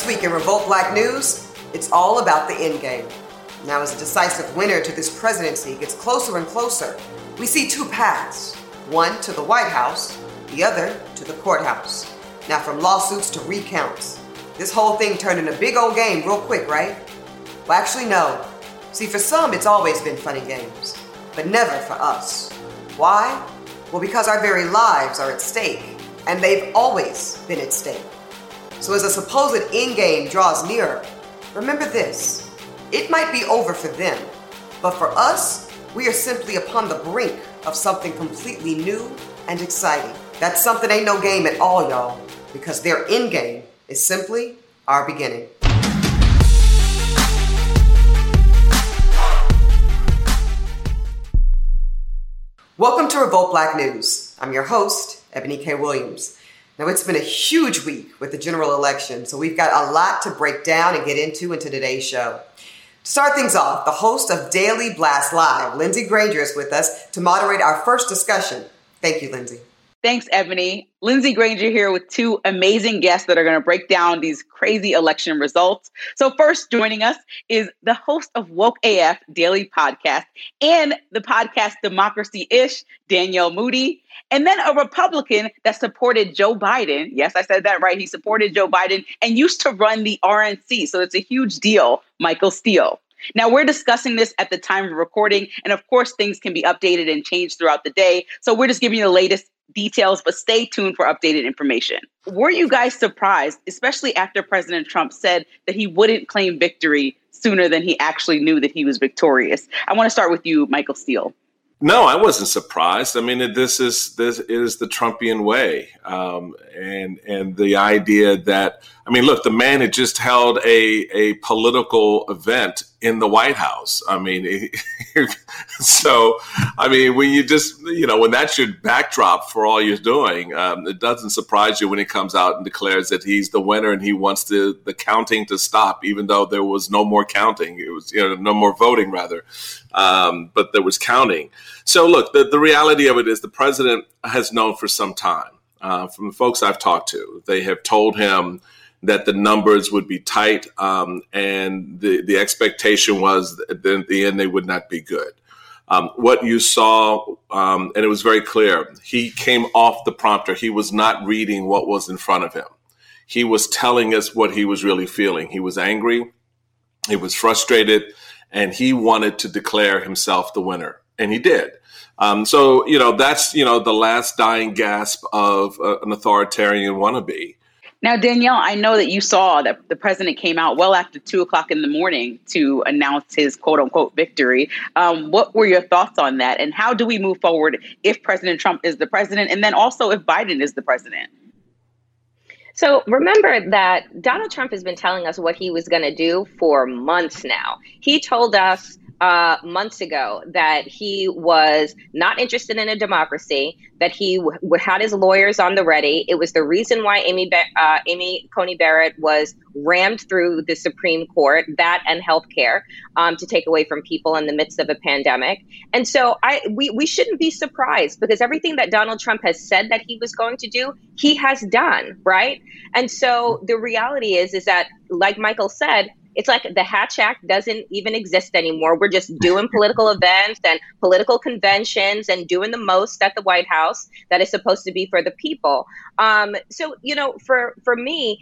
This week in Revolt Black News, it's all about the end game. Now, as a decisive winner to this presidency gets closer and closer, we see two paths one to the White House, the other to the courthouse. Now, from lawsuits to recounts, this whole thing turned into a big old game real quick, right? Well, actually, no. See, for some, it's always been funny games, but never for us. Why? Well, because our very lives are at stake, and they've always been at stake. So as a supposed end game draws nearer, remember this it might be over for them, but for us, we are simply upon the brink of something completely new and exciting. That something ain't no game at all, y'all, because their end game is simply our beginning. Welcome to Revolt Black News. I'm your host, Eboni K. Williams. Now, it's been a huge week with the general election, so we've got a lot to break down and get into into today's show. To start things off, the host of Daily Blast Live, Lindsey Granger, is with us to moderate our first discussion. Thank you, Lindsey. Thanks, Eboni. Lindsey Granger here with two amazing guests that are going to break down these crazy election results. So, first joining us is the host of Woke AF Daily Podcast and the podcast Democracy Ish, Danielle Moodie, and then a Republican that supported Joe Biden. Yes, I said that right. He supported Joe Biden and used to run the RNC. So, it's a huge deal, Michael Steele. Now, we're discussing this at the time of recording, and of course, things can be updated and changed throughout the day. So, we're just giving you the latest details, but stay tuned for updated information. Were you guys surprised, especially after President Trump said that he wouldn't claim victory sooner than he actually knew that he was victorious? I want to start with you, Michael Steele. No, I wasn't surprised. I mean, this is this is the Trumpian way, um, and and the idea that I mean, look, the man had just held a a political event in the White House. I mean, so I mean, when you just you know when that's your backdrop for all you're doing, um, it doesn't surprise you when he comes out and declares that he's the winner and he wants the the counting to stop, even though there was no more counting. It was you know no more voting rather um, but there was counting. So, look, the, the reality of it is the president has known for some time uh, from the folks I've talked to. They have told him that the numbers would be tight, um, and the, the expectation was that at the end they would not be good. Um, what you saw, um, and it was very clear, he came off the prompter. He was not reading what was in front of him. He was telling us what he was really feeling. He was angry. He was frustrated and he wanted to declare himself the winner, and he did. Um, so you know that's you know the last dying gasp of uh, an authoritarian wannabe. Now, Danielle, I know that you saw that the president came out well after two o'clock in the morning to announce his quote unquote victory. Um, what were your thoughts on that? And how do we move forward if President Trump is the president? And then also if Biden is the president? So remember that Donald Trump has been telling us what he was going to do for months now. He told us uh, months ago that he was not interested in a democracy, that he w- had his lawyers on the ready. It was the reason why Amy, uh, Amy Coney Barrett was rammed through the Supreme Court, that and healthcare, um, to take away from people in the midst of a pandemic. And so I, we, we shouldn't be surprised because everything that Donald Trump has said that he was going to do, he has done, right? And so the reality is, is that, like Michael said, it's like the Hatch Act doesn't even exist anymore. We're just doing political events and political conventions and doing the most at the White House that is supposed to be for the people. Um, so, you know, for for me,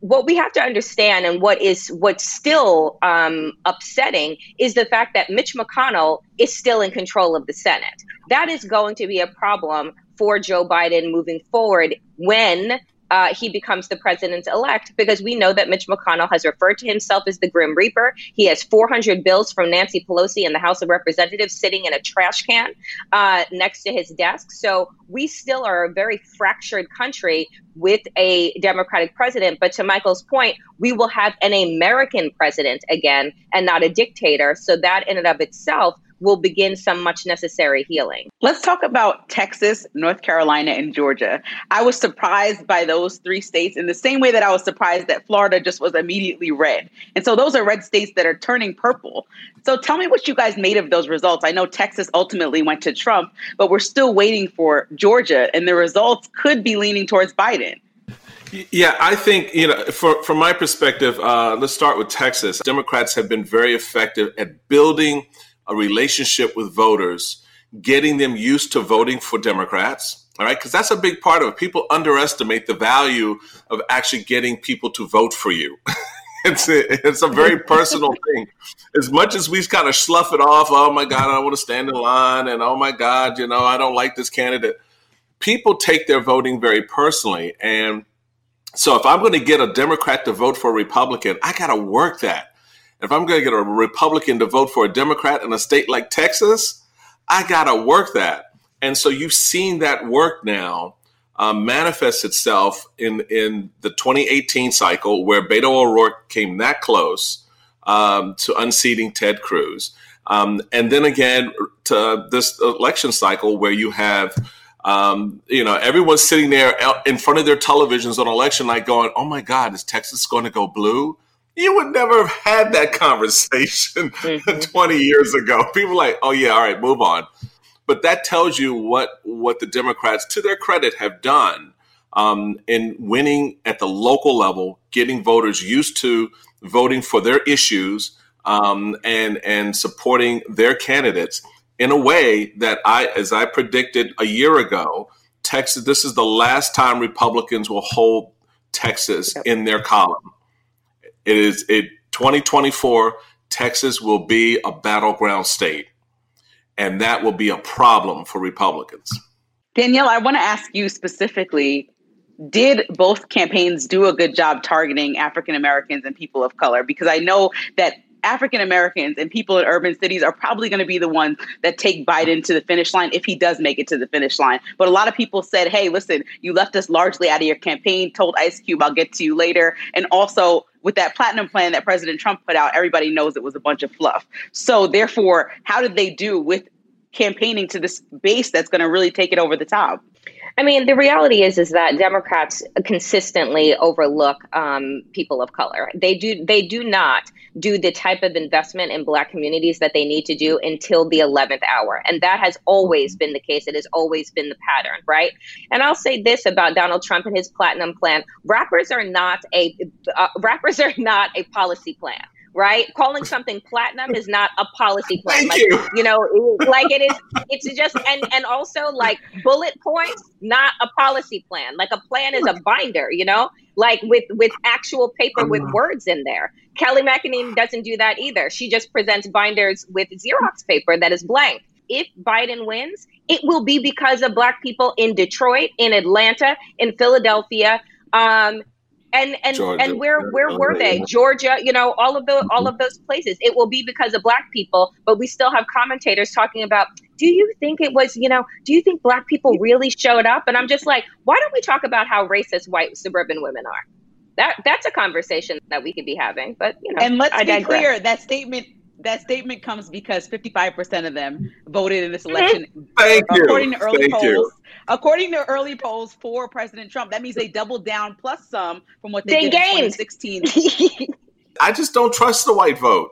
what we have to understand and what is what's still um, upsetting is the fact that Mitch McConnell is still in control of the Senate. That is going to be a problem for Joe Biden moving forward when uh, he becomes the president elect because we know that Mitch McConnell has referred to himself as the Grim Reaper. He has 400 bills from Nancy Pelosi in the House of Representatives sitting in a trash can uh, next to his desk. So we still are a very fractured country with a Democratic president. But to Michael's point, we will have an American president again and not a dictator. So that in and of itself will begin some much necessary healing. Let's talk about Texas, North Carolina, and Georgia. I was surprised by those three states in the same way that I was surprised that Florida just was immediately red. And so those are red states that are turning purple. So tell me what you guys made of those results. I know Texas ultimately went to Trump, but we're still waiting for Georgia, and the results could be leaning towards Biden. Yeah, I think, you know, for, from my perspective, uh, let's start with Texas. Democrats have been very effective at building a relationship with voters, getting them used to voting for Democrats. All right, because that's a big part of it. People underestimate the value of actually getting people to vote for you. it's a, it's a very personal thing. As much as we kind of slough it off, oh my God, I want to stand in line, and oh my God, you know, I don't like this candidate. People take their voting very personally, and so if I'm going to get a Democrat to vote for a Republican, I got to work that. If I'm going to get a Republican to vote for a Democrat in a state like Texas, I got to work that. And so you've seen that work now um, manifest itself in, in the 2018 cycle where Beto O'Rourke came that close um, to unseating Ted Cruz. Um, and then again to this election cycle where you have um, you know, everyone's sitting there in front of their televisions on election night going, oh my God, is Texas going to go blue? You would never have had that conversation mm-hmm. 20 years ago. People like, oh yeah, all right, move on. But that tells you what, what the Democrats, to their credit, have done um, in winning at the local level, getting voters used to voting for their issues um, and, and supporting their candidates in a way that I, as I predicted a year ago, Texas, this is the last time Republicans will hold Texas yep. in their column. It is it 2024, Texas will be a battleground state. And that will be a problem for Republicans. Danielle, I want to ask you specifically did both campaigns do a good job targeting African Americans and people of color? Because I know that African Americans and people in urban cities are probably going to be the ones that take Biden to the finish line if he does make it to the finish line. But a lot of people said, hey, listen, you left us largely out of your campaign, told Ice Cube, I'll get to you later. And also, with that platinum plan that President Trump put out, everybody knows it was a bunch of fluff. So, therefore, how did they do with campaigning to this base that's going to really take it over the top? I mean, the reality is is that Democrats consistently overlook um, people of color. They do they do not do the type of investment in Black communities that they need to do until the eleventh hour, and that has always been the case. It has always been the pattern, right? And I'll say this about Donald Trump and his platinum plan: rappers are not a uh, rappers are not a policy plan right? Calling something platinum is not a policy plan. Thank like, you. you know, like it is, it's just, and, and also like bullet points, not a policy plan. Like a plan is a binder, you know, like with, with actual paper with uh-huh. words in there. Kayleigh McEnany doesn't do that either. She just presents binders with Xerox paper that is blank. If Biden wins, it will be because of Black people in Detroit, in Atlanta, in Philadelphia, um, and and Georgia. and where where were they? georgia you know all of the mm-hmm. all of those places. It will be because of black people but we still have commentators talking about do you think it was you know do you think black people really showed up? And i'm just like why don't we talk about how racist white suburban women are? That that's a conversation that we could be having but you know and let's I be digress. clear that statement that statement comes because 55% of them voted in this election. Thank according you. to early Thank polls. You. According to early polls for President Trump, that means they doubled down plus some from what they, they did gained. in 2016. I just don't trust the white vote.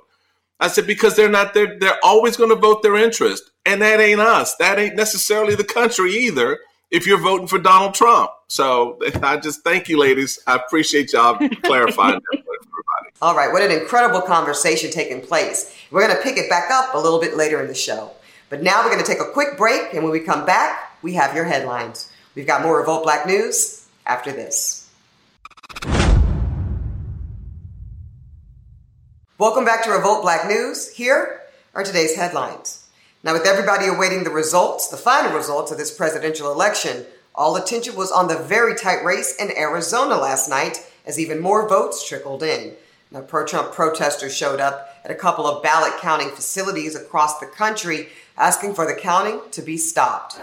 I said because they're not they're they're always going to vote their interest, and that ain't us. That ain't necessarily the country either. If you're voting for Donald Trump, so I just thank you, ladies. I appreciate y'all clarifying that. All right, what an incredible conversation taking place. We're going to pick it back up a little bit later in the show. But now we're going to take a quick break, and when we come back, we have your headlines. We've got more Revolt Black News after this. Welcome back to Revolt Black News. Here are today's headlines. Now, with everybody awaiting the results, the final results of this presidential election, all attention was on the very tight race in Arizona last night as even more votes trickled in. Pro Trump protesters showed up at a couple of ballot counting facilities across the country asking for the counting to be stopped.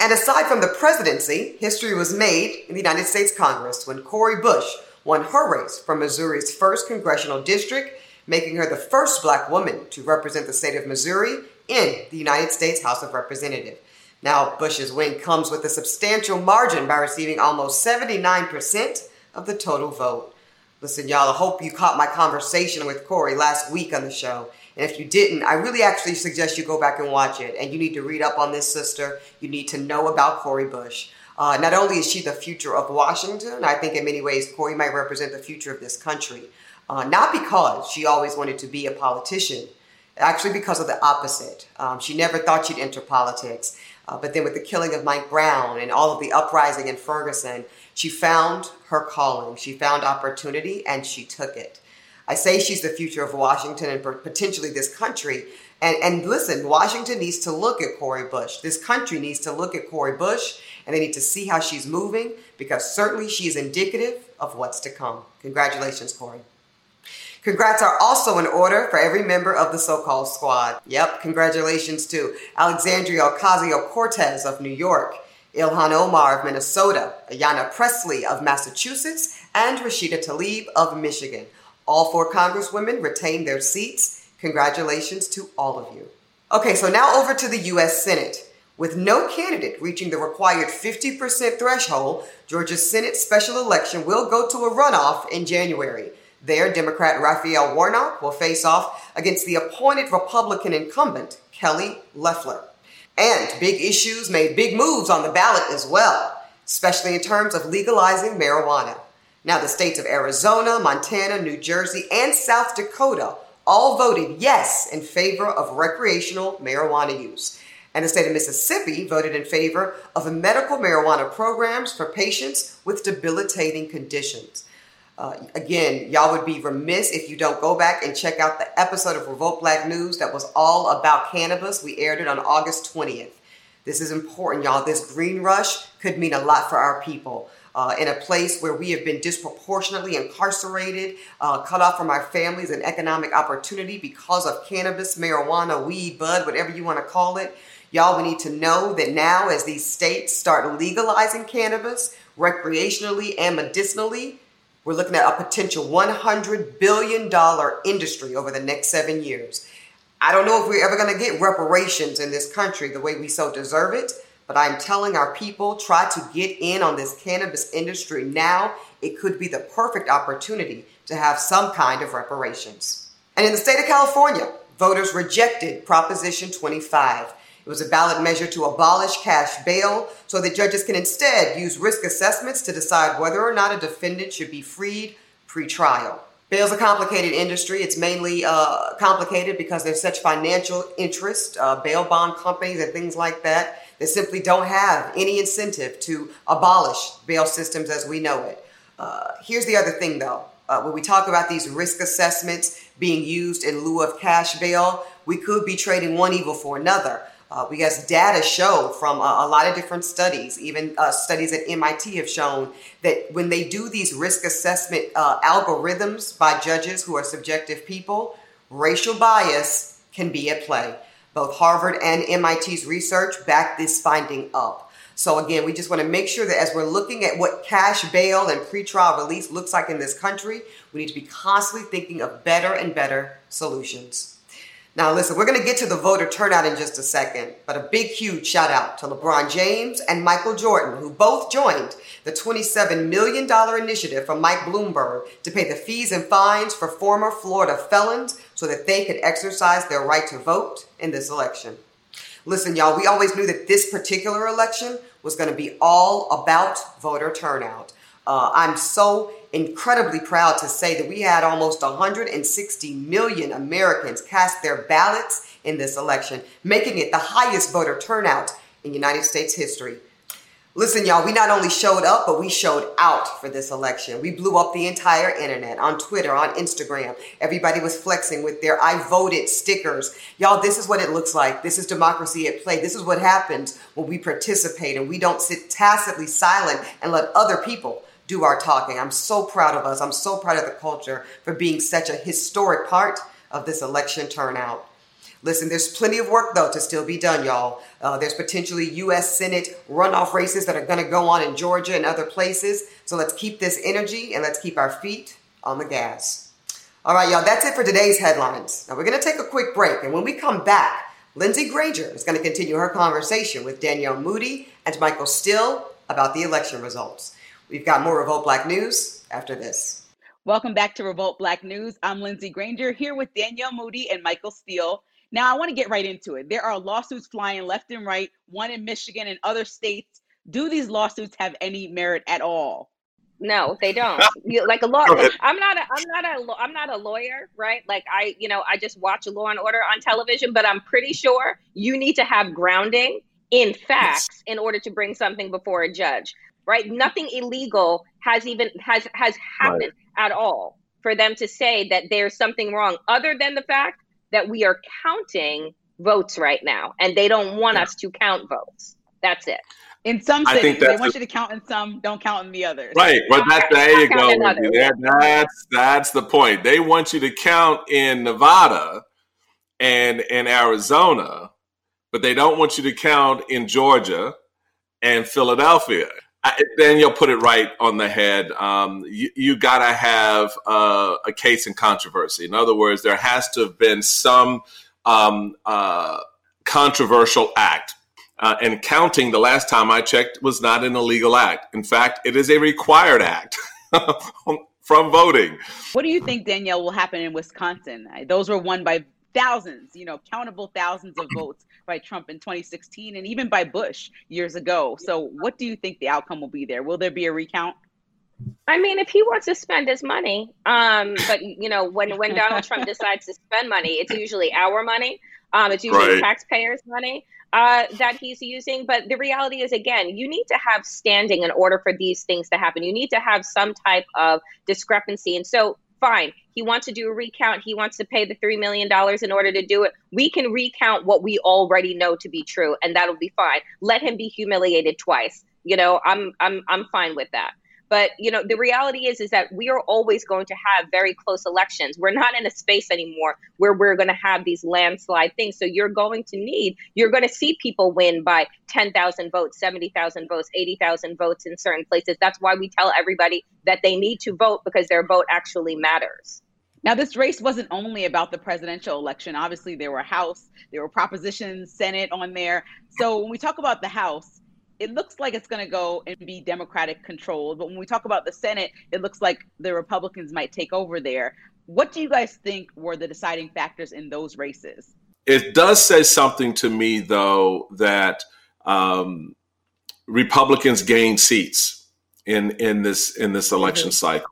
And aside from the presidency, history was made in the United States Congress when Cori Bush won her race for Missouri's first congressional district, making her the first black woman to represent the state of Missouri in the United States House of Representatives. Now, Bush's win comes with a substantial margin by receiving almost 79% of the total vote. Listen, y'all, I hope you caught my conversation with Cori last week on the show. And if you didn't, I really actually suggest you go back and watch it. And you need to read up on this sister. You need to know about Cori Bush. Uh, not only is she the future of Washington, I think in many ways Cori might represent the future of this country. Uh, not because she always wanted to be a politician, actually because of the opposite. Um, she never thought she'd enter politics. Uh, but then with the killing of Mike Brown and all of the uprising in Ferguson, she found her calling. She found opportunity and she took it. I say she's the future of Washington and potentially this country. And, and listen, Washington needs to look at Cori Bush. This country needs to look at Cori Bush and they need to see how she's moving because certainly she's indicative of what's to come. Congratulations, Cori. Congrats are also in order for every member of the so-called squad. Yep, congratulations to Alexandria Ocasio-Cortez of New York, Ilhan Omar of Minnesota, Ayanna Pressley of Massachusetts, and Rashida Tlaib of Michigan. All four congresswomen retained their seats. Congratulations to all of you. Okay, so now over to the U.S. Senate. With no candidate reaching the required 50% threshold, Georgia's Senate special election will go to a runoff in January. There, Democrat Raphael Warnock will face off against the appointed Republican incumbent, Kelly Loeffler. And big issues made big moves on the ballot as well, especially in terms of legalizing marijuana. Now, the states of Arizona, Montana, New Jersey, and South Dakota all voted yes in favor of recreational marijuana use. And the state of Mississippi voted in favor of medical marijuana programs for patients with debilitating conditions. Uh, again, y'all would be remiss if you don't go back and check out the episode of Revolt Black News that was all about cannabis. We aired it on August 20th. This is important, y'all. This green rush could mean a lot for our people. Uh, in a place where we have been disproportionately incarcerated, uh, cut off from our families and economic opportunity because of cannabis, marijuana, weed, bud, whatever you want to call it. Y'all, we need to know that now, as these states start legalizing cannabis recreationally and medicinally, we're looking at a potential $100 billion industry over the next seven years. I don't know if we're ever going to get reparations in this country the way we so deserve it, but I'm telling our people try to get in on this cannabis industry now. It could be the perfect opportunity to have some kind of reparations. And in the state of California, voters rejected Proposition 25 it was a ballot measure to abolish cash bail so that judges can instead use risk assessments to decide whether or not a defendant should be freed pre-trial. Bail is a complicated industry. It's mainly uh, complicated because there's such financial interest, uh, bail bond companies and things like that, that simply don't have any incentive to abolish bail systems as we know it. Uh, here's the other thing though. Uh, when we talk about these risk assessments being used in lieu of cash bail, we could be trading one evil for another. Uh, because data show from a, a, lot of different studies, even uh, studies at MIT have shown that when they do these risk assessment uh, algorithms by judges who are subjective people, racial bias can be at play. Both Harvard and MIT's research back this finding up. So again, we just want to make sure that as we're looking at what cash bail and pretrial release looks like in this country, we need to be constantly thinking of better and better solutions. Now, listen, we're going to get to the voter turnout in just a second, but a big, huge shout out to LeBron James and Michael Jordan, who both joined the $27 million initiative from Mike Bloomberg to pay the fees and fines for former Florida felons so that they could exercise their right to vote in this election. Listen, y'all, we always knew that this particular election was going to be all about voter turnout. Uh, I'm so incredibly proud to say that we had almost 160 million Americans cast their ballots in this election, making it the highest voter turnout in United States history. Listen, y'all, we not only showed up, but we showed out for this election. We blew up the entire internet on Twitter, on Instagram. Everybody was flexing with their I voted stickers. Y'all, this is what it looks like. This is democracy at play. This is what happens when we participate and we don't sit tacitly silent and let other people do our talking. I'm so proud of us. I'm so proud of the culture for being such a historic part of this election turnout. Listen, there's plenty of work though to still be done, y'all. Uh, there's potentially U.S. Senate runoff races that are going to go on in Georgia and other places. So let's keep this energy and let's keep our feet on the gas. All right, y'all, that's it for today's headlines. Now we're going to take a quick break. And when we come back, Lindsey Granger is going to continue her conversation with Danielle Moodie and Michael Steele about the election results. We've got more Revolt Black News after this. Welcome back to Revolt Black News. I'm Lindsey Granger here with Danielle Moodie and Michael Steele. Now, I want to get right into it. There are lawsuits flying left and right, one in Michigan and other states. Do these lawsuits have any merit at all? No, they don't. You, like a law, I'm not. A, I'm not a. I'm not a lawyer, right? Like I, you know, I just watch Law and Order on television. But I'm pretty sure you need to have grounding in facts in order to bring something before a judge right? Nothing illegal has even has has happened right. at all for them to say that there's something wrong other than the fact that we are counting votes right now and they don't want yeah. us to count votes. That's it. In some cities, they want you to count in some, don't count in the others. Right. Well, that, there you go. There, that's that's the point. They want you to count in Nevada and in Arizona, but they don't want you to count in Georgia and Philadelphia. Daniel put it right on the head. Um, you, you got to have a case in controversy. In other words, there has to have been some um, uh, controversial act. Uh, and counting, the last time I checked, was not an illegal act. In fact, it is a required act from voting. What do you think, Danielle, will happen in Wisconsin? Those were won by thousands, you know, countable thousands of votes by Trump in 2016 and even by Bush years ago. So, what do you think the outcome will be there? Will there be a recount? I mean, if he wants to spend his money, um, but you know, when when Donald Trump decides to spend money, it's usually our money. Um, it's usually right. taxpayers' money uh, that he's using. But the reality is, again, you need to have standing in order for these things to happen. You need to have some type of discrepancy. And so fine. He wants to do a recount. He wants to pay the $3 million in order to do it. We can recount what we already know to be true, and that'll be fine. Let him be humiliated twice. You know, I'm I'm I'm fine with that. But you know, the reality is is that we are always going to have very close elections. We're not in a space anymore where we're going to have these landslide things. So you're going to need, you're going to see people win by 10,000 votes, 70,000 votes, 80,000 votes in certain places. That's why we tell everybody that they need to vote because their vote actually matters. Now, this race wasn't only about the presidential election. Obviously, there were House, there were propositions, Senate on there. So when we talk about the House, it looks like it's going to go and be Democratic controlled. But when we talk about the Senate, it looks like the Republicans might take over there. What do you guys think were the deciding factors in those races? It does say something to me, though, that um, Republicans gained seats in in this in this election mm-hmm. cycle.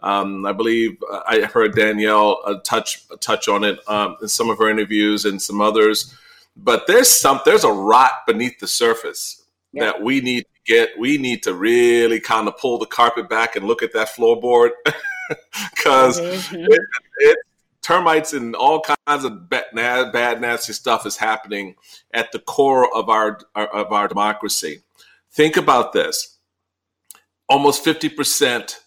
Um, I believe uh, I heard Danielle uh, touch touch on it um, in some of her interviews and some others. But there's some there's a rot beneath the surface yeah. that we need to get we need to really kind of pull the carpet back and look at that floorboard. Because mm-hmm. it, it, termites and all kinds of bad, bad nasty stuff is happening at the core of our, of our democracy. Think about this. Almost 50%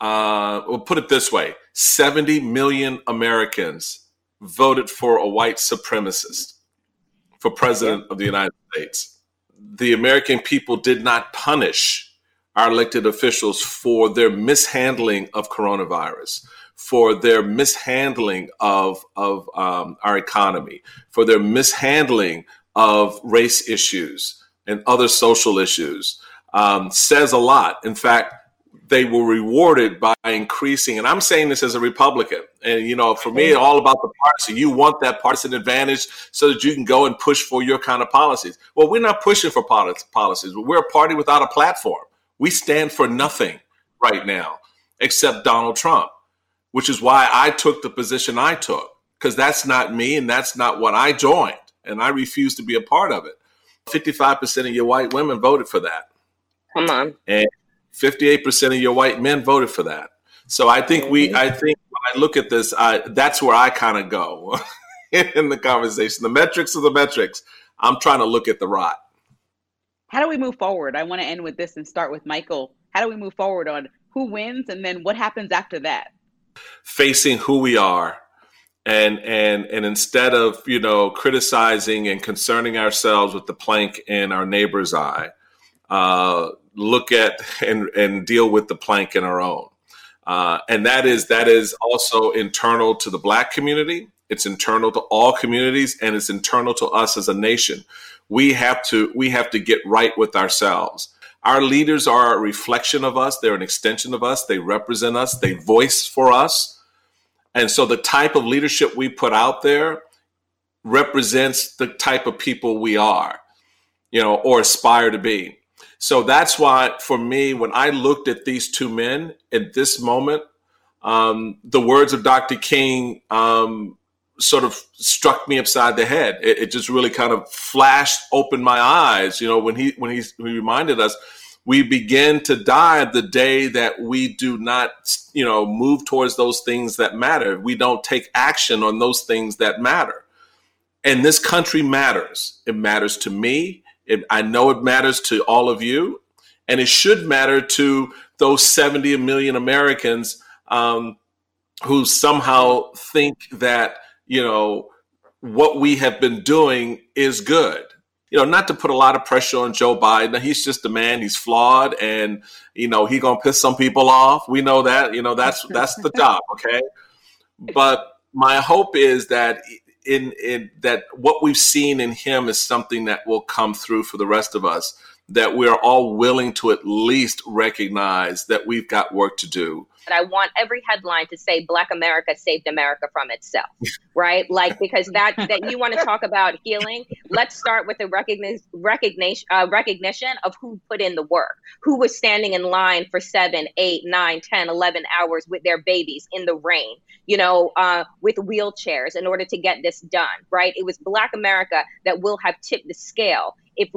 uh, we'll put it this way 70 million americans voted for a white supremacist for president of the united states the American people did not punish our elected officials for their mishandling of coronavirus, for their mishandling of, of um, our economy, for their mishandling of race issues and other social issues, um, says a lot. In fact, they were rewarded by increasing. And I'm saying this as a Republican. And, you know, for me, all about the partisan. You want that partisan advantage so that you can go and push for your kind of policies. Well, we're not pushing for policies. We're a party without a platform. We stand for nothing right now except Donald Trump, which is why I took the position I took, because that's not me and that's not what I joined. And I refuse to be a part of it. 55% of your white women voted for that. Come on. And 58% of your white men voted for that. So I think we, mm-hmm. I think when I look at this, I, that's where I kind of go in the conversation. The metrics of the metrics. I'm trying to look at the rot. How do we move forward? I want to end with this and start with Michael. How do we move forward on who wins and then what happens after that? Facing who we are and and and instead of you know criticizing and concerning ourselves with the plank in our neighbor's eye uh, look at and, and deal with the plank in our own. Uh, and that is that is also internal to the black community. It's internal to all communities, and it's internal to us as a nation. We have to we have to get right with ourselves. Our leaders are a reflection of us, they're an extension of us, they represent us, they voice for us. And so the type of leadership we put out there represents the type of people we are, you know, or aspire to be. So that's why, for me, when I looked at these two men at this moment, um, the words of Dr. King um, sort of struck me upside the head. It, it, just really kind of flashed open my eyes. You know, when he when he, he reminded us, we begin to die the day that we do not, you know, move towards those things that matter. We don't take action on those things that matter. And this country matters. It matters to me. It, I know it matters to all of you, and it should matter to those 70 million Americans um, who somehow think that you know, what we have been doing is good. You know, not to put a lot of pressure on Joe Biden. He's just a man. He's flawed, and you know he gonna piss some people off. We know that. You know that's that's the job. Okay, but my hope is that in in that what we've seen in him is something that will come through for the rest of us. That we're all willing to at least recognize that we've got work to do I want every headline to say Black America saved America from itself, right? Like because that that you want to talk about healing. Let's start with the recognition recognition uh, recognition of who put in the work, who was standing in line for seven, eight, nine, ten, eleven hours with their babies in the rain, you know, uh, with wheelchairs in order to get this done, right? It was Black America that will have tipped the scale if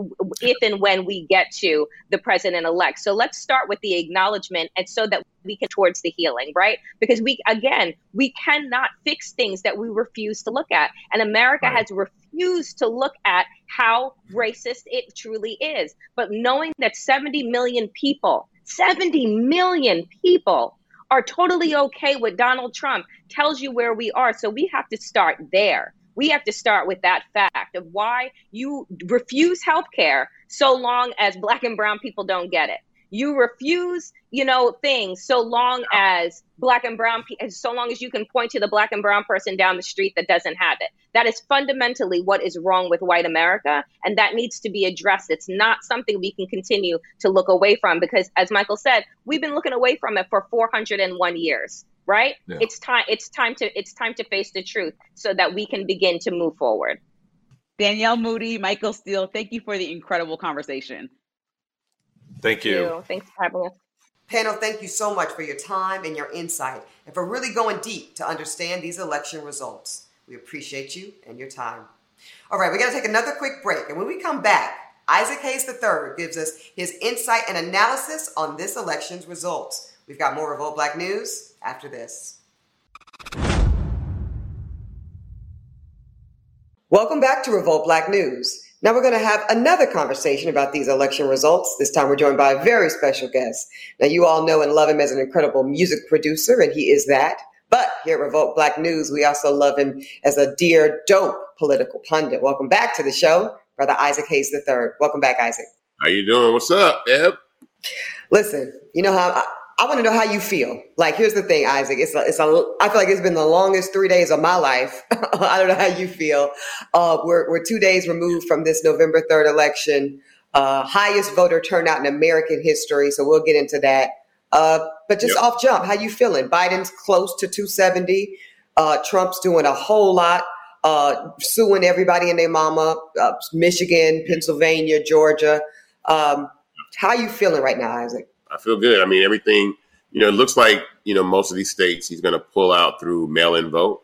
if and when we get to the president elect. So let's start with the acknowledgement and so that we can towards the healing, right? Because we again, we cannot fix things that we refuse to look at. And America right. has refused to look at how racist it truly is. But knowing that 70 million people, 70 million people are totally okay with Donald Trump tells you where we are. So we have to start there we have to start with that fact of why you refuse health care so long as black and brown people don't get it. You refuse, you know, things so long as black and brown so long as you can point to the black and brown person down the street that doesn't have it. That is fundamentally what is wrong with white America, and that needs to be addressed. It's not something we can continue to look away from because, as Michael said, we've been looking away from it for 401 years right yeah. it's time it's time to it's time to face the truth so that we can begin to move forward danielle moodie michael steele thank you for the incredible conversation thank you, thank you. thanks for having us panel thank you so much for your time and your insight and for really going deep to understand these election results we appreciate you and your time all right we got to take another quick break and when we come back Isaac Hayes III gives us his insight and analysis on this election's results. We've got more Revolt Black News after this. Welcome back to Revolt Black News. Now we're going to have another conversation about these election results. This time we're joined by a very special guest. Now you all know and love him as an incredible music producer, and he is that. But here at Revolt Black News, we also love him as a dear, dope political pundit. Welcome back to the show, Brother Isaac Hayes III. Welcome back, Isaac. How you doing? What's up, Eb? Listen, you know how I want to know how you feel. Like, here's the thing, Isaac. It's a, it's a. I feel like it's been the longest three days of my life. I don't know how you feel. Uh, we're we're two days removed from this November third election, uh, highest voter turnout in American history. So we'll get into that. Uh, but just yep. off jump, how you feeling? Biden's close to 270. Uh, Trump's doing a whole lot, uh, suing everybody and their mama. Uh, Michigan, Pennsylvania, Georgia. Um, how you feeling right now, Isaac? I feel good. I mean, everything, you know, it looks like, you know, most of these states he's going to pull out through mail in vote.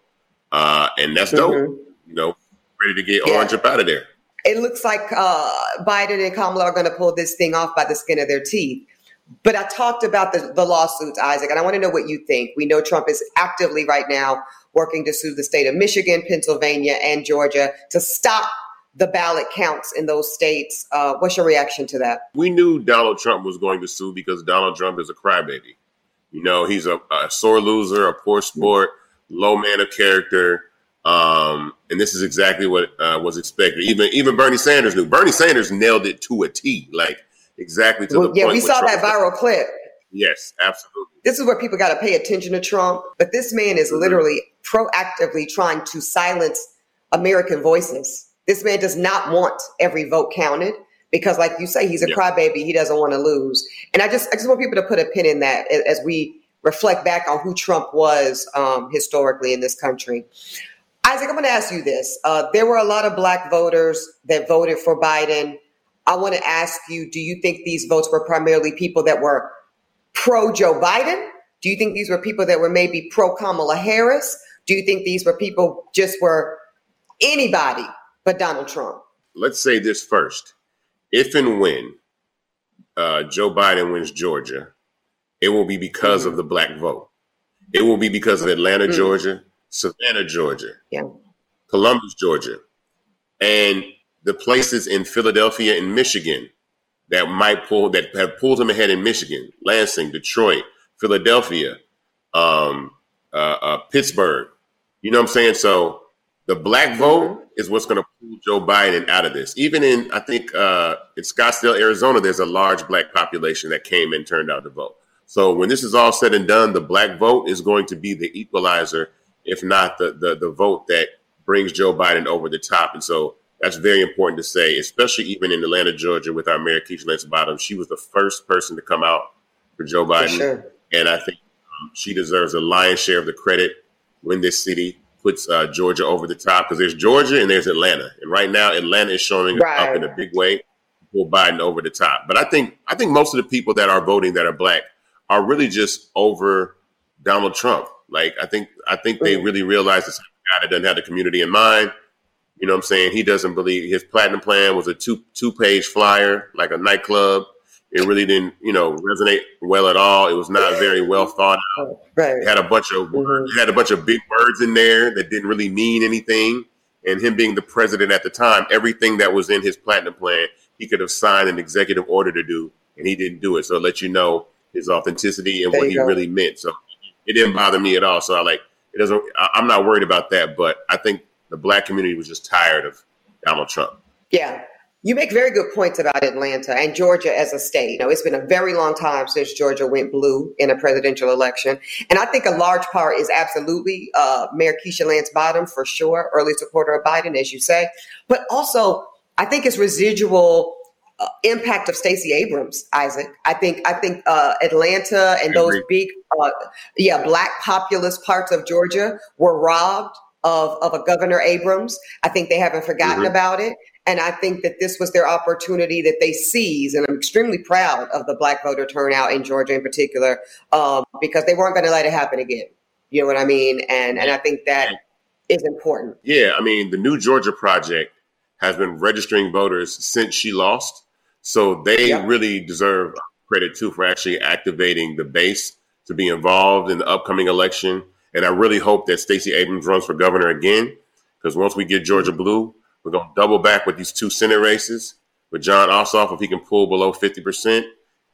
Uh, and that's dope. Mm-hmm. You know, ready to get yeah. orange up out of there. It looks like uh, Biden and Kamala are going to pull this thing off by the skin of their teeth. But I talked about the, the lawsuits, Isaac, and I want to know what you think. We know Trump is actively right now working to sue the state of Michigan, Pennsylvania, and Georgia to stop the ballot counts in those states. Uh, what's your reaction to that? We knew Donald Trump was going to sue because Donald Trump is a crybaby. You know, he's a, a sore loser, a poor sport, low man of character. Um, and this is exactly what uh, was expected. Even even Bernie Sanders knew. Bernie Sanders nailed it to a T, like exactly to well, the yeah, point. Yeah, we saw that viral clip. Yes, absolutely. This is where people got to pay attention to Trump. But this man is literally proactively trying to silence American voices this man does not want every vote counted because, like you say, he's a yeah. crybaby. He doesn't want to lose. And I just, I just want people to put a pin in that as we reflect back on who Trump was um, historically in this country. Isaac, I'm going to ask you this. Uh, there were a lot of black voters that voted for Biden. I want to ask you do you think these votes were primarily people that were pro Joe Biden? Do you think these were people that were maybe pro Kamala Harris? Do you think these were people just were anybody but Donald Trump? Let's say this first. If and when uh, Joe Biden wins Georgia, it will be because mm-hmm. of the black vote. It will be because of Atlanta, mm-hmm. Georgia, Savannah, Georgia, yeah. Columbus, Georgia, and the places in Philadelphia and Michigan that might pull that have pulled him ahead in Michigan, Lansing, Detroit, Philadelphia, um, uh, uh, Pittsburgh. You know what I'm saying? So the black vote mm-hmm. Is what's going to pull Joe Biden out of this. Even in, I think, uh, in Scottsdale, Arizona, there's a large black population that came and turned out to vote. So when this is all said and done, the black vote is going to be the equalizer, if not the the, the vote that brings Joe Biden over the top. And so that's very important to say, especially even in Atlanta, Georgia, with our mayor Keisha Lance Bottoms. She was the first person to come out for Joe Biden, for sure. and I think um, she deserves a lion's share of the credit when this city puts uh, Georgia over the top because there's Georgia and there's Atlanta, and right now Atlanta is showing right. up in a big way, pull Biden over the top. But I think I think most of the people that are voting that are black are really just over Donald Trump. Like I think I think they really realize this guy that doesn't have the community in mind. You know what I'm saying? He doesn't believe his platinum plan was a two two page flyer, like a nightclub. It really didn't, you know, resonate well at all. It was not very well thought out. Right. It had a bunch of mm-hmm. it had a bunch of big words in there that didn't really mean anything. And him being the president at the time, everything that was in his platinum plan, he could have signed an executive order to do, and he didn't do it. So it let you know his authenticity and there what he go. really meant. So it didn't bother me at all. So I like it doesn't. I'm not worried about that. But I think the black community was just tired of Donald Trump. Yeah. You make very good points about Atlanta and Georgia as a state. You know, it's been a very long time since Georgia went blue in a presidential election. And I think a large part is absolutely uh, Mayor Keisha Lance Bottom, for sure, early supporter of Biden, as you say. But also, I think it's residual uh, impact of Stacey Abrams, Isaac. I think I think uh, Atlanta and those big, uh, yeah, black populous parts of Georgia were robbed of of a Governor Abrams. I think they haven't forgotten mm-hmm. about it, and I think that this was their opportunity that they seized. And I'm extremely proud of the black voter turnout in Georgia, in particular, um, because they weren't going to let it happen again. You know what I mean? And and I think that is important. Yeah, I mean the New Georgia Project has been registering voters since she lost. So they really deserve credit too for actually activating the base to be involved in the upcoming election. And I really hope that Stacey Abrams runs for governor again, because once we get Georgia blue, we're going to double back with these two Senate races with Jon Ossoff if he can pull below 50%,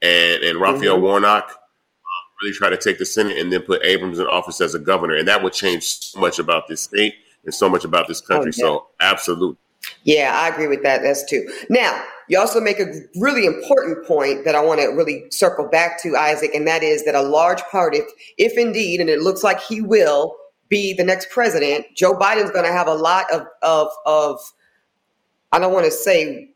and, and Raphael mm-hmm. Warnock uh, really try to take the Senate and then put Abrams in office as a governor. And that would change so much about this state and so much about this country. Oh, yeah. So, absolutely. Yeah, I agree with that. That's too. Now, you also make a really important point that I want to really circle back to, Isaac, and that is that a large part, if if indeed, and it looks like he will be the next president, Joe Biden's going to have a lot of of of. I don't want to say.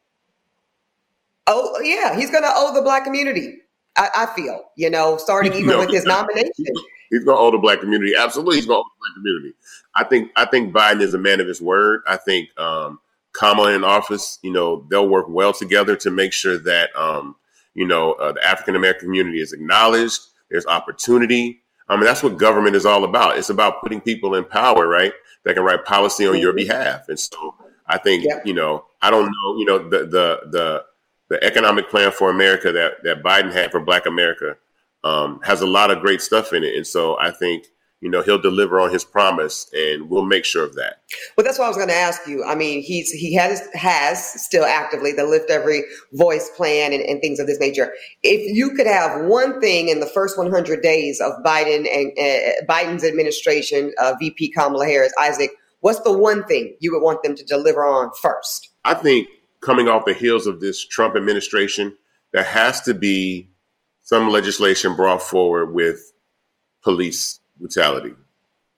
Oh yeah, he's going to owe the black community. I, I feel, you know, starting even no, with his nomination. He's going to owe the black community. Absolutely, he's going to owe the black community. I think I think Biden is a man of his word. I think um, Kamala in office, you know, they'll work well together to make sure that, um, you know, uh, the African American community is acknowledged. There's opportunity. I mean, that's what government is all about. It's about putting people in power, right? That can write policy on your mm-hmm. behalf. And so I think, yep. you know, I don't know, you know, the, the, the, the economic plan for America that, that Biden had for Black America um, has a lot of great stuff in it. And so I think, you know he'll deliver on his promise and we'll make sure of that well that's what i was going to ask you i mean he's he has has still actively the lift every voice plan and, and things of this nature if you could have one thing in the first 100 days of biden and uh, biden's administration uh, vp kamala harris isaac what's the one thing you would want them to deliver on first i think coming off the heels of this trump administration there has to be some legislation brought forward with police brutality,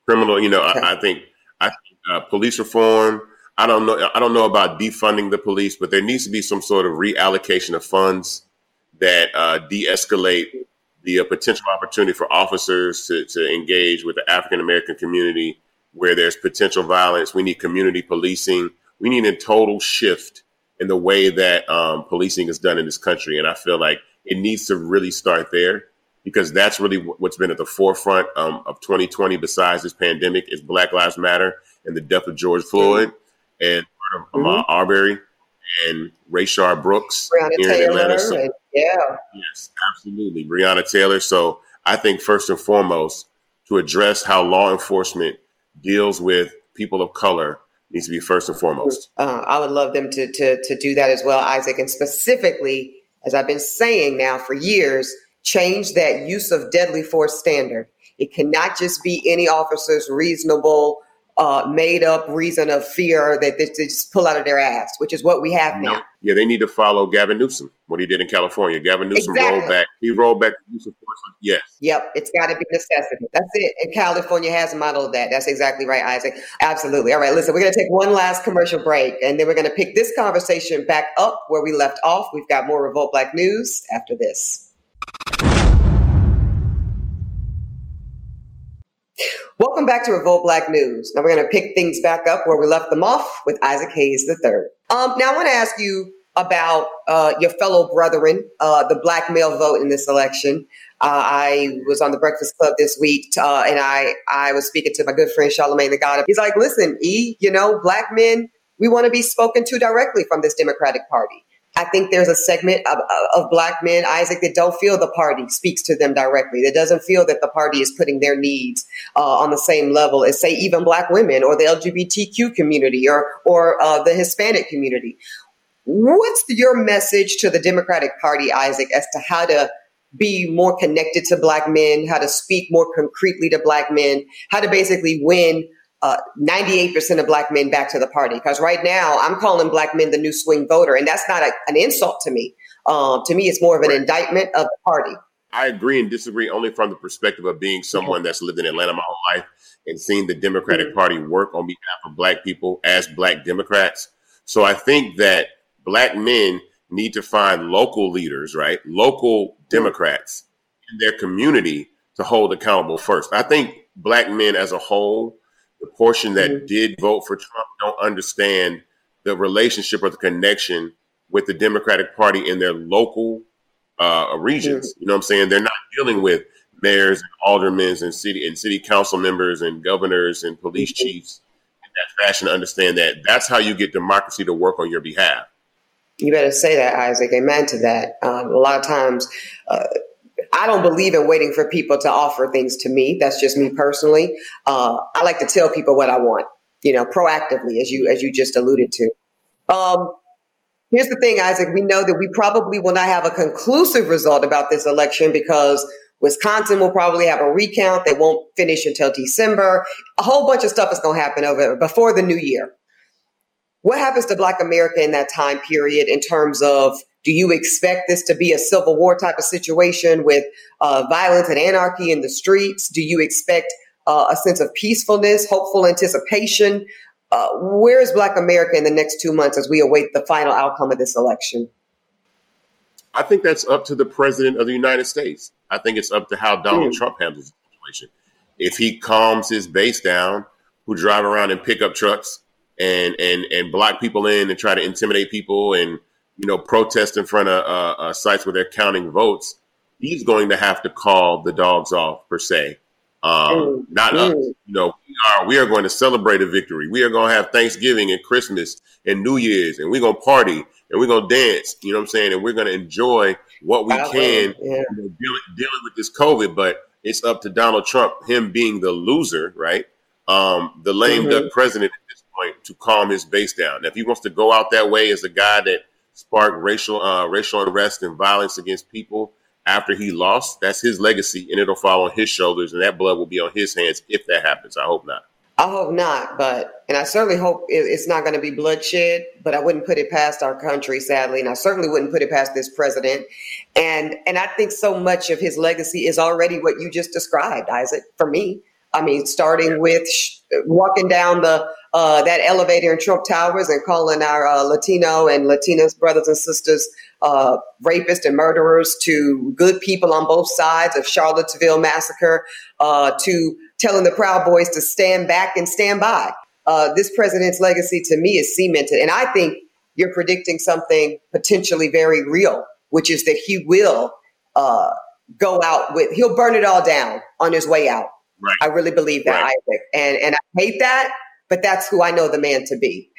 criminal. You know, okay. I, I, think I think uh, police reform. I don't know. I don't know about defunding the police, but there needs to be some sort of reallocation of funds that uh, de-escalate the uh, potential opportunity for officers to, to engage with the African American community where there's potential violence. We need community policing. We need a total shift in the way that um, policing is done in this country, and I feel like it needs to really start there because that's really what's been at the forefront um, of 2020. Besides this pandemic, is Black Lives Matter and the death of George Floyd and mm-hmm. Ahmaud Arbery and Rayshard Brooks Breonna here Taylor, in Atlanta. So, yeah, yes, absolutely, Breonna Taylor. So I think first and foremost to address how law enforcement deals with people of color needs to be first and foremost. Uh, I would love them to, to to do that as well, Isaac, and specifically, as I've been saying now for years, change that use of deadly force standard. It cannot just be any officer's reasonable uh, made up reason of fear that they, they, just pull out of their ass, which is what we have now. Yeah, they need to follow Gavin Newsom, what he did in California. Gavin Newsom exactly. rolled back. He rolled back the use of force. Yes. Yep, it's got to be necessity. That's it. And California has modeled that. That's exactly right, Isaac. Absolutely. All right, listen, we're going to take one last commercial break, and then we're going to pick this conversation back up where we left off. We've got more Revolt Black news after this. Welcome back to Revolt Black News. Now we're going to pick things back up where we left them off with Isaac Hayes III. Um, now I want to ask you about uh, your fellow brethren, uh, the black male vote in this election. Uh, I was on the Breakfast Club this week, uh, and I I was speaking to my good friend Charlemagne the God. He's like, "Listen, E, you know, black men, we want to be spoken to directly from this Democratic Party." I think there's a segment of, of black men, Isaac, that don't feel the party speaks to them directly. That doesn't feel that the party is putting their needs uh, on the same level as, say, even black women or the LGBTQ community or or uh, the Hispanic community. What's your message to the Democratic Party, Isaac, as to how to be more connected to black men, how to speak more concretely to black men, how to basically win uh, 98% of black men back to the party. Because right now, I'm calling black men the new swing voter, and that's not a, an insult to me. Um, to me, it's more of an right. indictment of the party. I agree and disagree only from the perspective of being someone that's lived in Atlanta my whole life and seeing the Democratic mm-hmm. Party work on behalf of black people as black Democrats. So I think that black men need to find local leaders, right? Local Democrats in their community to hold accountable first. I think black men as a whole the portion that mm-hmm. did vote for Trump don't understand the relationship or the connection with the Democratic Party in their local uh, regions. Mm-hmm. You know what I'm saying? They're not dealing with mayors and aldermen and city and city council members and governors and police mm-hmm. chiefs in that fashion to understand that that's how you get democracy to work on your behalf. You better say that, Isaac. Amen to that. Um, a lot of times, uh, I don't believe in waiting for people to offer things to me. That's just me personally. Uh, I like to tell people what I want, you know, proactively, as you as you just alluded to. Um, here's the thing, Isaac. We know that we probably will not have a conclusive result about this election because Wisconsin will probably have a recount. They won't finish until December. A whole bunch of stuff is going to happen over before the new year. What happens to Black America in that time period in terms of do you expect this to be a civil war type of situation with uh, violence and anarchy in the streets? Do you expect uh, a sense of peacefulness, hopeful anticipation? Uh, where is Black America in the next two months as we await the final outcome of this election? I think that's up to the president of the United States. I think it's up to how Donald mm. Trump handles the situation. If he calms his base down, who drive around in pickup trucks and and and block people in and try to intimidate people and you know, protest in front of uh, uh, sites where they're counting votes, he's going to have to call the dogs off per se. Um, mm. Not mm. us. You know, we are we are going to celebrate a victory. We are going to have Thanksgiving and Christmas and New Year's, and we're going to party and we're going to dance. You know what I'm saying? And we're going to enjoy what we can yeah. you know, dealing, dealing with this COVID. But it's up to Donald Trump, him being the loser, right? Um, the lame mm-hmm. duck president at this point, to calm his base down. Now, if he wants to go out that way as a guy that sparked racial uh, racial unrest and violence against people after he lost. That's his legacy, and it'll fall on his shoulders, and that blood will be on his hands if that happens. I hope not. I hope not, but and I certainly hope it's not going to be bloodshed. But I wouldn't put it past our country, sadly, and I certainly wouldn't put it past this president. And and I think so much of his legacy is already what you just described, Isaac. For me, I mean, starting with sh- walking down the uh, that elevator in Trump Towers and calling our uh, Latino and Latinas brothers and sisters uh, rapists and murderers to good people on both sides of Charlottesville massacre uh, to telling the Proud Boys to stand back and stand by. Uh, this president's legacy to me is cemented, and I think you're predicting something potentially very real, which is that he will uh, go out with he'll burn it all down on his way out. Right. I really believe that, Right. Isaac, and and I hate that, but that's who I know the man to be.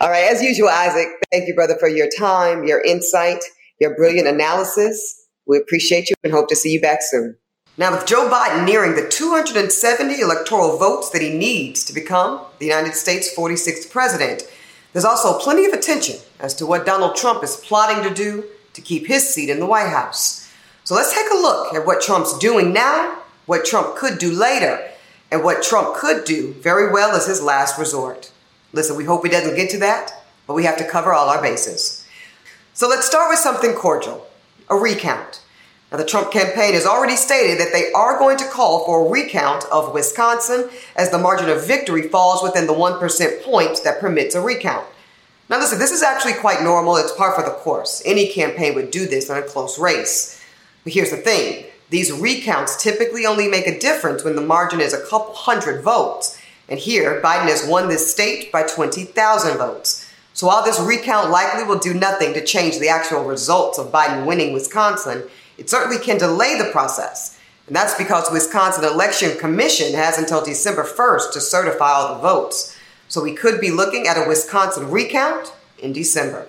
All right, as usual, Isaac, thank you, brother, for your time, your insight, your brilliant analysis. We appreciate you and hope to see you back soon. Now, with Joe Biden nearing the 270 electoral votes that he needs to become the United States' 46th president, there's also plenty of attention as to what Donald Trump is plotting to do to keep his seat in the White House. So let's take a look at what Trump's doing now, what Trump could do later, and what Trump could do very well as his last resort. Listen, we hope he doesn't get to that, but we have to cover all our bases. So let's start with something cordial a recount. Now, the Trump campaign has already stated that they are going to call for a recount of Wisconsin as the margin of victory falls within the 1% point that permits a recount. Now, listen, this is actually quite normal. It's par for the course. Any campaign would do this in a close race. But here's the thing these recounts typically only make a difference when the margin is a couple hundred votes. And here, Biden has won this state by 20,000 votes. So while this recount likely will do nothing to change the actual results of Biden winning Wisconsin, it certainly can delay the process. And that's because the Wisconsin Election Commission has until December 1st to certify all the votes. So we could be looking at a Wisconsin recount in December.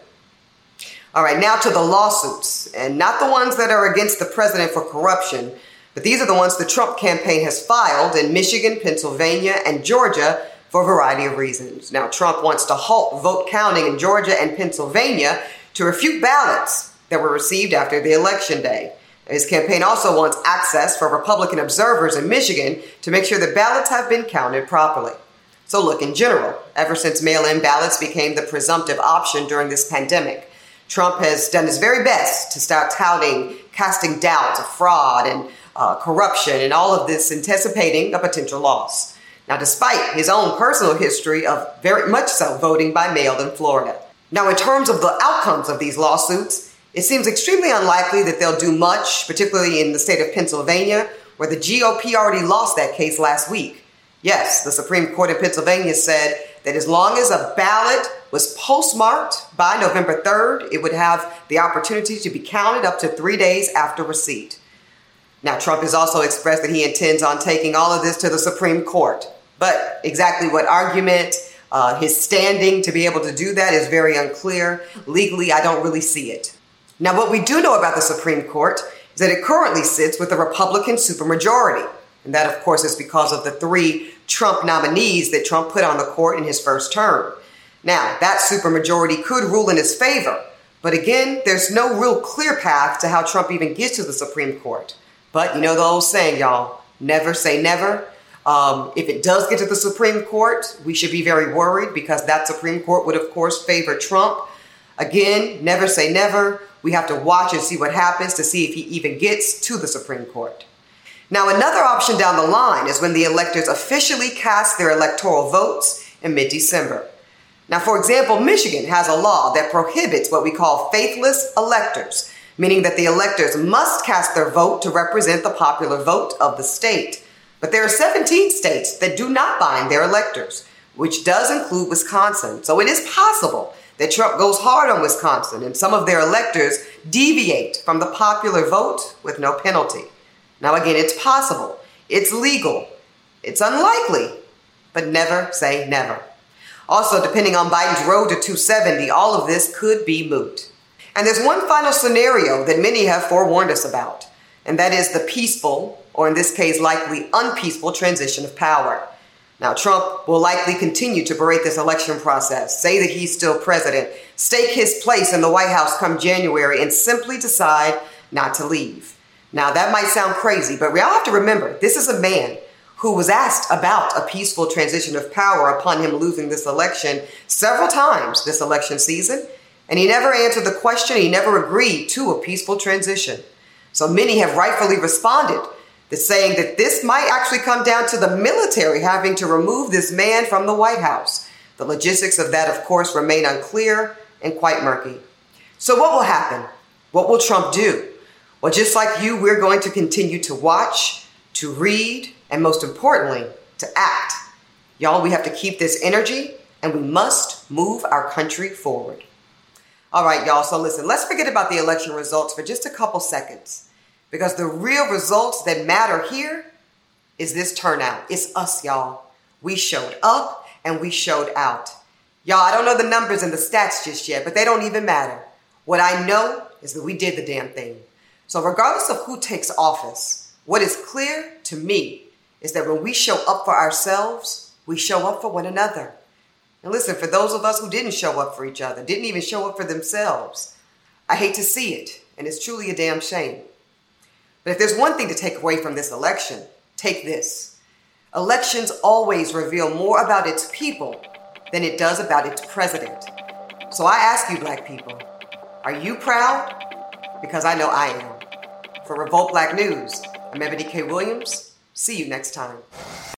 All right, now to the lawsuits, and not the ones that are against the president for corruption, but these are the ones the Trump campaign has filed in Michigan, Pennsylvania, and Georgia for a variety of reasons. Now, Trump wants to halt vote counting in Georgia and Pennsylvania to refute ballots that were received after the election day. His campaign also wants access for Republican observers in Michigan to make sure the ballots have been counted properly. So, look, in general, ever since mail in ballots became the presumptive option during this pandemic, Trump has done his very best to start touting, casting doubts of fraud and uh, corruption, and all of this anticipating a potential loss. Now, despite his own personal history of very much so voting by mail in Florida. Now, in terms of the outcomes of these lawsuits, it seems extremely unlikely that they'll do much, particularly in the state of Pennsylvania, where the GOP already lost that case last week. Yes, the Supreme Court in Pennsylvania said that as long as a ballot was postmarked by November 3rd, it would have the opportunity to be counted up to three days after receipt. Now, Trump has also expressed that he intends on taking all of this to the Supreme Court. But exactly what argument, uh, his standing to be able to do that is very unclear. Legally, I don't really see it. Now, what we do know about the Supreme Court is that it currently sits with a Republican supermajority. And that, of course, is because of the three Trump nominees that Trump put on the court in his first term. Now, that supermajority could rule in his favor. But again, there's no real clear path to how Trump even gets to the Supreme Court. But you know the old saying, y'all never say never. Um, if it does get to the Supreme Court, we should be very worried because that Supreme Court would, of course, favor Trump. Again, never say never. We have to watch and see what happens to see if he even gets to the Supreme Court. Now, another option down the line is when the electors officially cast their electoral votes in mid December. Now, for example, Michigan has a law that prohibits what we call faithless electors, meaning that the electors must cast their vote to represent the popular vote of the state. But there are 17 states that do not bind their electors, which does include Wisconsin. So it is possible that Trump goes hard on Wisconsin and some of their electors deviate from the popular vote with no penalty. Now, again, it's possible, it's legal, it's unlikely, but never say never. Also, depending on Biden's road to 270, all of this could be moot. And there's one final scenario that many have forewarned us about, and that is the peaceful, or in this case, likely unpeaceful transition of power. Now, Trump will likely continue to berate this election process, say that he's still president, stake his place in the White House come January, and simply decide not to leave. Now, that might sound crazy, but we all have to remember this is a man who was asked about a peaceful transition of power upon him losing this election several times this election season, and he never answered the question, he never agreed to a peaceful transition. So many have rightfully responded that's saying that this might actually come down to the military having to remove this man from the White House. The logistics of that, of course, remain unclear and quite murky. So, what will happen? What will Trump do? Well, just like you, we're going to continue to watch, to read, and most importantly, to act. Y'all, we have to keep this energy and we must move our country forward. All right, y'all, so listen, let's forget about the election results for just a couple seconds because the real results that matter here is this turnout. It's us, y'all. We showed up and we showed out. Y'all, I don't know the numbers and the stats just yet, but they don't even matter. What I know is that we did the damn thing. So, regardless of who takes office, what is clear to me is that when we show up for ourselves, we show up for one another. And listen, for those of us who didn't show up for each other, didn't even show up for themselves, I hate to see it, and it's truly a damn shame. But if there's one thing to take away from this election, take this. Elections always reveal more about its people than it does about its president. So I ask you, black people, are you proud? Because I know I am. For Revolt Black News, I'm Eboni K. Williams. See you next time.